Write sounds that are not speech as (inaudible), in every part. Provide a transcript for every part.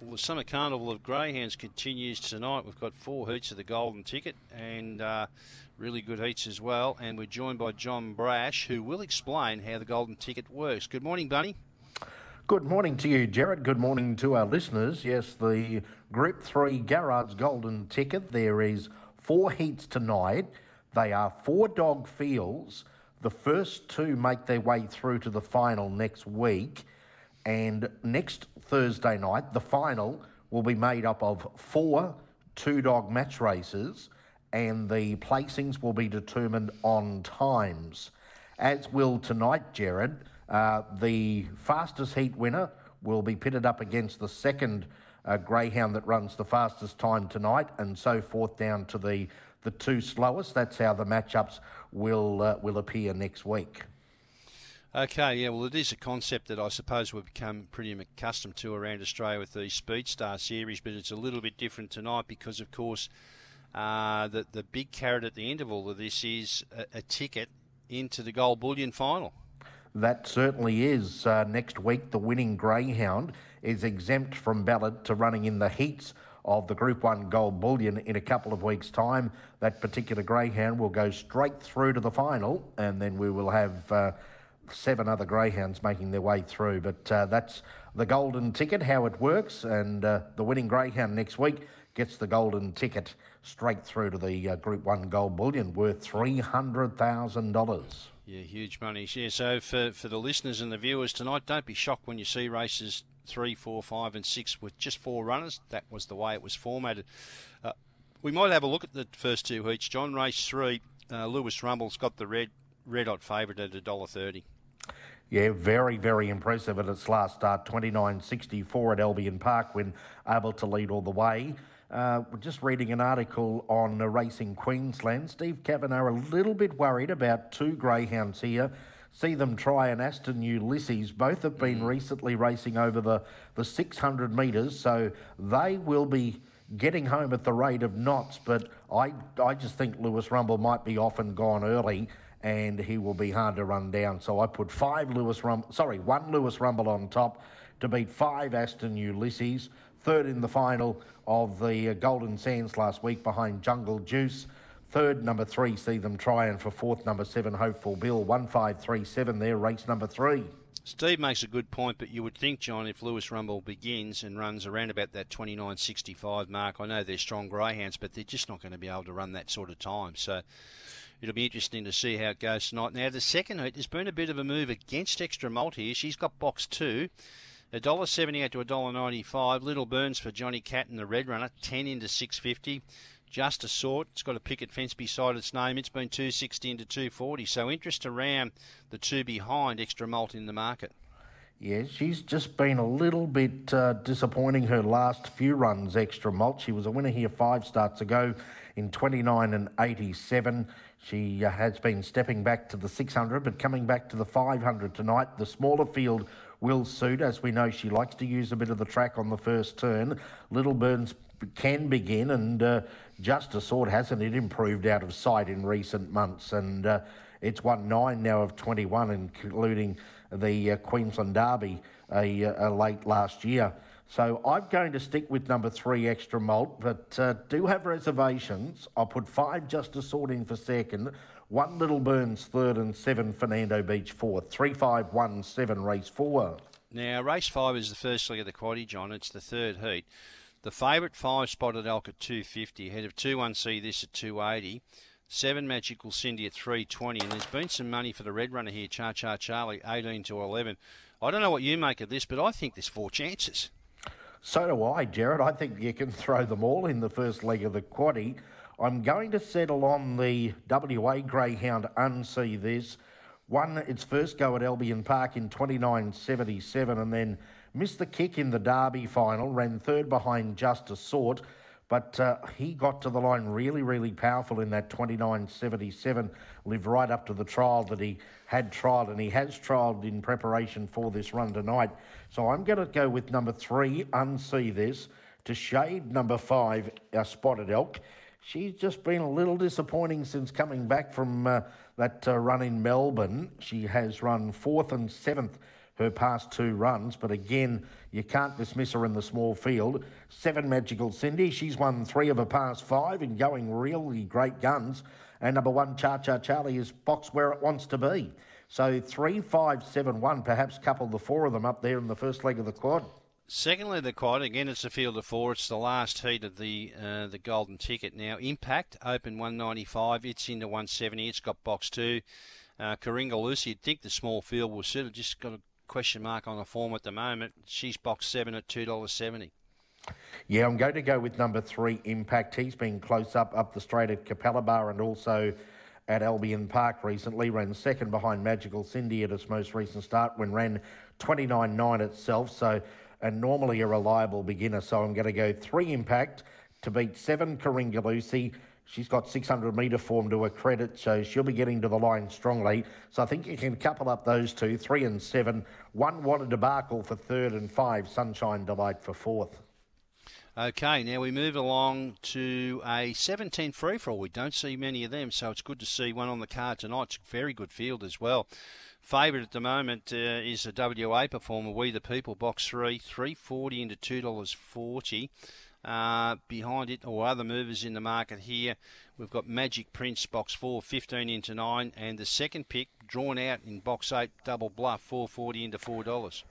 Well, the Summer Carnival of Greyhounds continues tonight. We've got four heats of the Golden Ticket and uh, really good heats as well. And we're joined by John Brash, who will explain how the Golden Ticket works. Good morning, Bunny. Good morning to you, Jared. Good morning to our listeners. Yes, the Group 3 Garrard's Golden Ticket. There is four heats tonight. They are four dog fields. The first two make their way through to the final next week. And next Thursday night, the final will be made up of four two dog match races, and the placings will be determined on times. As will tonight, Jared. Uh, the fastest heat winner will be pitted up against the second uh, greyhound that runs the fastest time tonight, and so forth down to the, the two slowest. That's how the matchups will uh, will appear next week. Okay, yeah, well, it is a concept that I suppose we've become pretty accustomed to around Australia with the Speed Star series, but it's a little bit different tonight because, of course, uh, the, the big carrot at the end of all of this is a, a ticket into the Gold Bullion final. That certainly is. Uh, next week, the winning greyhound is exempt from ballot to running in the heats of the Group 1 Gold Bullion in a couple of weeks' time. That particular greyhound will go straight through to the final, and then we will have. Uh, seven other greyhounds making their way through. But uh, that's the golden ticket, how it works, and uh, the winning greyhound next week gets the golden ticket straight through to the uh, Group One Gold Bullion, worth three hundred thousand dollars. Yeah, huge money. Yeah, so for for the listeners and the viewers tonight, don't be shocked when you see races three, four, five, and six with just four runners. That was the way it was formatted. Uh, we might have a look at the first two heats. John, race three, uh, Lewis Rumble's got the red red hot favourite at a dollar thirty. Yeah, very, very impressive at its last start, 29.64 at Albion Park when able to lead all the way. Uh, we're just reading an article on Racing Queensland. Steve Kavanagh a little bit worried about two greyhounds here. See them try an Aston Ulysses. Both have been mm. recently racing over the, the 600 metres, so they will be getting home at the rate of knots. But I, I just think Lewis Rumble might be off and gone early and he will be hard to run down. So I put five Lewis Rumble, sorry, one Lewis Rumble on top to beat five Aston Ulysses, third in the final of the uh, Golden Sands last week behind Jungle Juice. Third, number three, see them trying for fourth, number seven, Hopeful Bill. One five three seven there, race number three. Steve makes a good point, but you would think, John, if Lewis Rumble begins and runs around about that 29.65 mark, I know they're strong greyhounds, but they're just not going to be able to run that sort of time. So it'll be interesting to see how it goes tonight. Now, the second heat, there's been a bit of a move against Extra Malt here. She's got box two. $1.78 to $1.95. Little Burns for Johnny Cat and the Red Runner, 10 into 650. Just a sort. It's got a picket fence beside its name. It's been 260 into 240. So interest around the two behind Extra Malt in the market. Yeah, she's just been a little bit uh, disappointing her last few runs, Extra Malt. She was a winner here five starts ago in 29 and 87. She uh, has been stepping back to the 600, but coming back to the 500 tonight. The smaller field will suit, as we know she likes to use a bit of the track on the first turn. Little Burns can begin, and uh, just a sort hasn't it improved out of sight in recent months, and uh, it's won nine now of 21, including the uh, Queensland Derby a late last year. So I'm going to stick with number three, extra malt, but uh, do have reservations. I'll put five just to sort in for second, one Little Burns third, and seven Fernando Beach fourth. Three, five, one, seven, race four. Now, race five is the first leg of the quaddy, John. It's the third heat. The favourite five spotted elk at 250, ahead of 2-1C this at 280. Seven Magical Cindy at 320, and there's been some money for the red runner here, Cha Cha Charlie, 18 to 11. I don't know what you make of this, but I think there's four chances. So do I, Jared. I think you can (laughs) throw them all in the first leg of the quaddy. I'm going to settle on the WA Greyhound Unsee this. Won its first go at Albion Park in 29.77 and then missed the kick in the Derby final, ran third behind Justice Sort. But uh, he got to the line really, really powerful in that 29.77, lived right up to the trial that he had trialled, and he has trialled in preparation for this run tonight. So I'm going to go with number three, Unsee This, to shade number five, our Spotted Elk. She's just been a little disappointing since coming back from uh, that uh, run in Melbourne. She has run fourth and seventh her past two runs, but again, you can't dismiss her in the small field. Seven Magical Cindy, she's won three of her past five and going really great guns. And number one, Cha Cha Charlie, is boxed where it wants to be. So three, five, seven, one, perhaps couple the four of them up there in the first leg of the quad. Secondly, the quad again. It's a field of four. It's the last heat of the uh, the golden ticket now. Impact open 195. It's into 170. It's got box two. Uh, Karinga Lucy. You'd think the small field will suit it. Just got a question mark on the form at the moment. She's box seven at two dollars seventy. Yeah, I'm going to go with number three, Impact. He's been close up up the straight at Capalaba and also at Albion Park recently. Ran second behind Magical Cindy at its most recent start when ran 29.9 itself. So, and normally a reliable beginner. So I'm going to go three Impact to beat seven Karinga Lucy. She's got 600 metre form to her credit, so she'll be getting to the line strongly. So I think you can couple up those two, three and seven. One Wanted Debacle for third and five, Sunshine Delight for fourth. Okay, now we move along to a 17 free for all. We don't see many of them, so it's good to see one on the card tonight. It's a very good field as well. Favourite at the moment uh, is a WA performer, We the People, box three, 340 into $2.40. Uh, behind it, or other movers in the market here, we've got Magic Prince, box four, 15 into 9, and the second pick drawn out in box eight, double bluff, 440 into $4.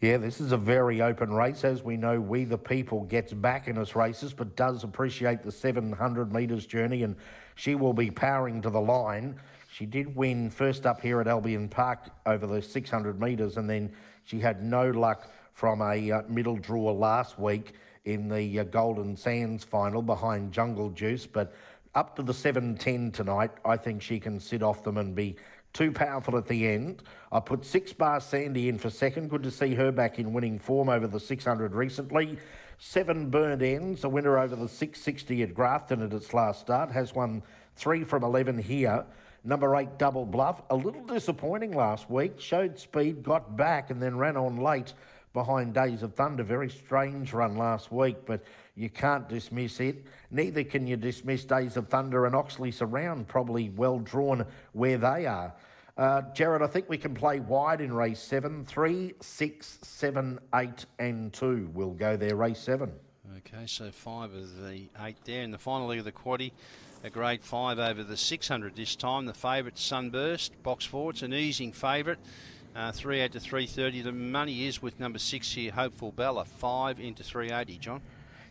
Yeah, this is a very open race. As we know, We the People gets back in its races, but does appreciate the 700 metres journey, and she will be powering to the line. She did win first up here at Albion Park over the 600 metres, and then she had no luck from a uh, middle draw last week in the uh, Golden Sands final behind Jungle Juice. But up to the 710 tonight, I think she can sit off them and be too powerful at the end. I put six bar Sandy in for second. Good to see her back in winning form over the 600 recently. Seven burned ends, a winner over the 660 at Grafton at its last start, has won three from 11 here. Number eight, Double Bluff, a little disappointing last week. Showed speed, got back, and then ran on late behind Days of Thunder. Very strange run last week, but you can't dismiss it. Neither can you dismiss Days of Thunder and Oxley Surround, probably well drawn where they are. Uh, Jared, I think we can play wide in race seven. Three, six, seven, eight, and two. We'll go there, race seven. Okay, so five of the eight there. In the final leg of the quaddy, a grade five over the 600 this time. The favourite, Sunburst, box four. It's an easing favourite. Uh, three out to 330. The money is with number six here, Hopeful Bella, five into 380. John.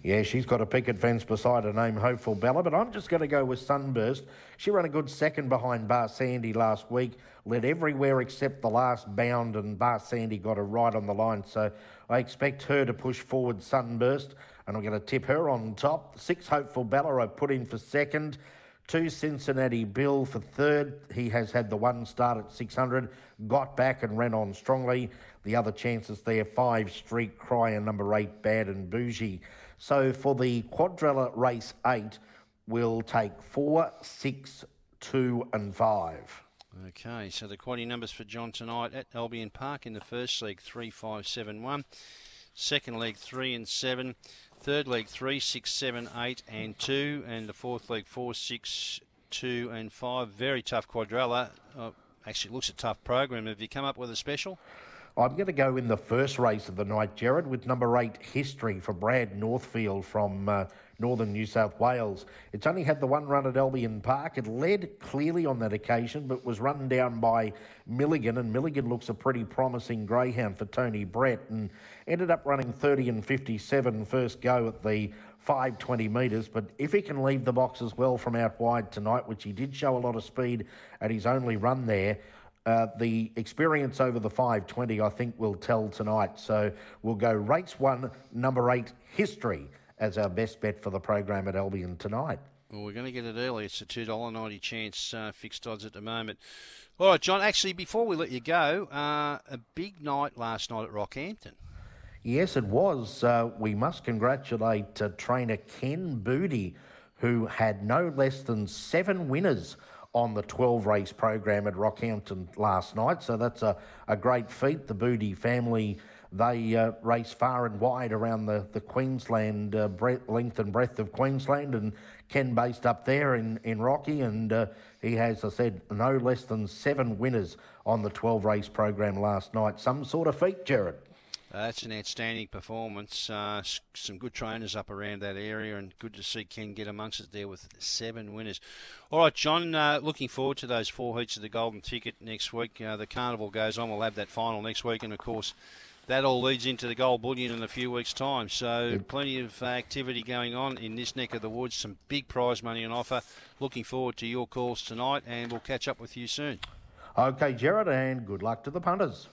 Yeah, she's got a picket fence beside her name, Hopeful Bella, but I'm just going to go with Sunburst. She ran a good second behind Bar Sandy last week, led everywhere except the last bound, and Bar Sandy got her right on the line. So I expect her to push forward Sunburst, and I'm going to tip her on top. Six Hopeful Bella I put in for second. Two Cincinnati Bill for third. He has had the one start at 600, got back and ran on strongly. The other chances there, five Street Cry and number eight Bad and Bougie. So for the quadrella race eight, we'll take four, six, two, and five. Okay, so the quaddy numbers for John tonight at Albion Park in the first league three, five, seven, one. Second leg three and seven. Third leg three, six, seven, eight, and two. And the fourth leg four, six, two, and five. Very tough quadrella. Uh, actually, looks a tough program. Have you come up with a special? I'm going to go in the first race of the night, Jared, with number eight, History for Brad Northfield from uh, northern New South Wales. It's only had the one run at Albion Park. It led clearly on that occasion, but was run down by Milligan, and Milligan looks a pretty promising greyhound for Tony Brett, and ended up running 30 and 57 first go at the 520 metres. But if he can leave the box as well from out wide tonight, which he did show a lot of speed at his only run there, uh, the experience over the 520, I think, will tell tonight. So we'll go race one, number eight, history, as our best bet for the program at Albion tonight. Well, we're going to get it early. It's a $2.90 chance uh, fixed odds at the moment. All right, John, actually, before we let you go, uh, a big night last night at Rockhampton. Yes, it was. Uh, we must congratulate uh, trainer Ken Booty, who had no less than seven winners on the 12 race program at Rockhampton last night. So that's a, a great feat. The Booty family They uh, race far and wide around the, the Queensland uh, breadth, length and breadth of Queensland, and Ken based up there in, in Rocky, and uh, he has, I said, no less than seven winners on the 12 race program last night. Some sort of feat, Jared. Uh, that's an outstanding performance. Uh, some good trainers up around that area, and good to see Ken get amongst it there with seven winners. All right, John, uh, looking forward to those four heats of the Golden Ticket next week. Uh, the carnival goes on. We'll have that final next week, and of course, that all leads into the gold bullion in a few weeks' time. So, plenty of activity going on in this neck of the woods. Some big prize money on offer. Looking forward to your calls tonight, and we'll catch up with you soon. Okay, Jared, and good luck to the punters.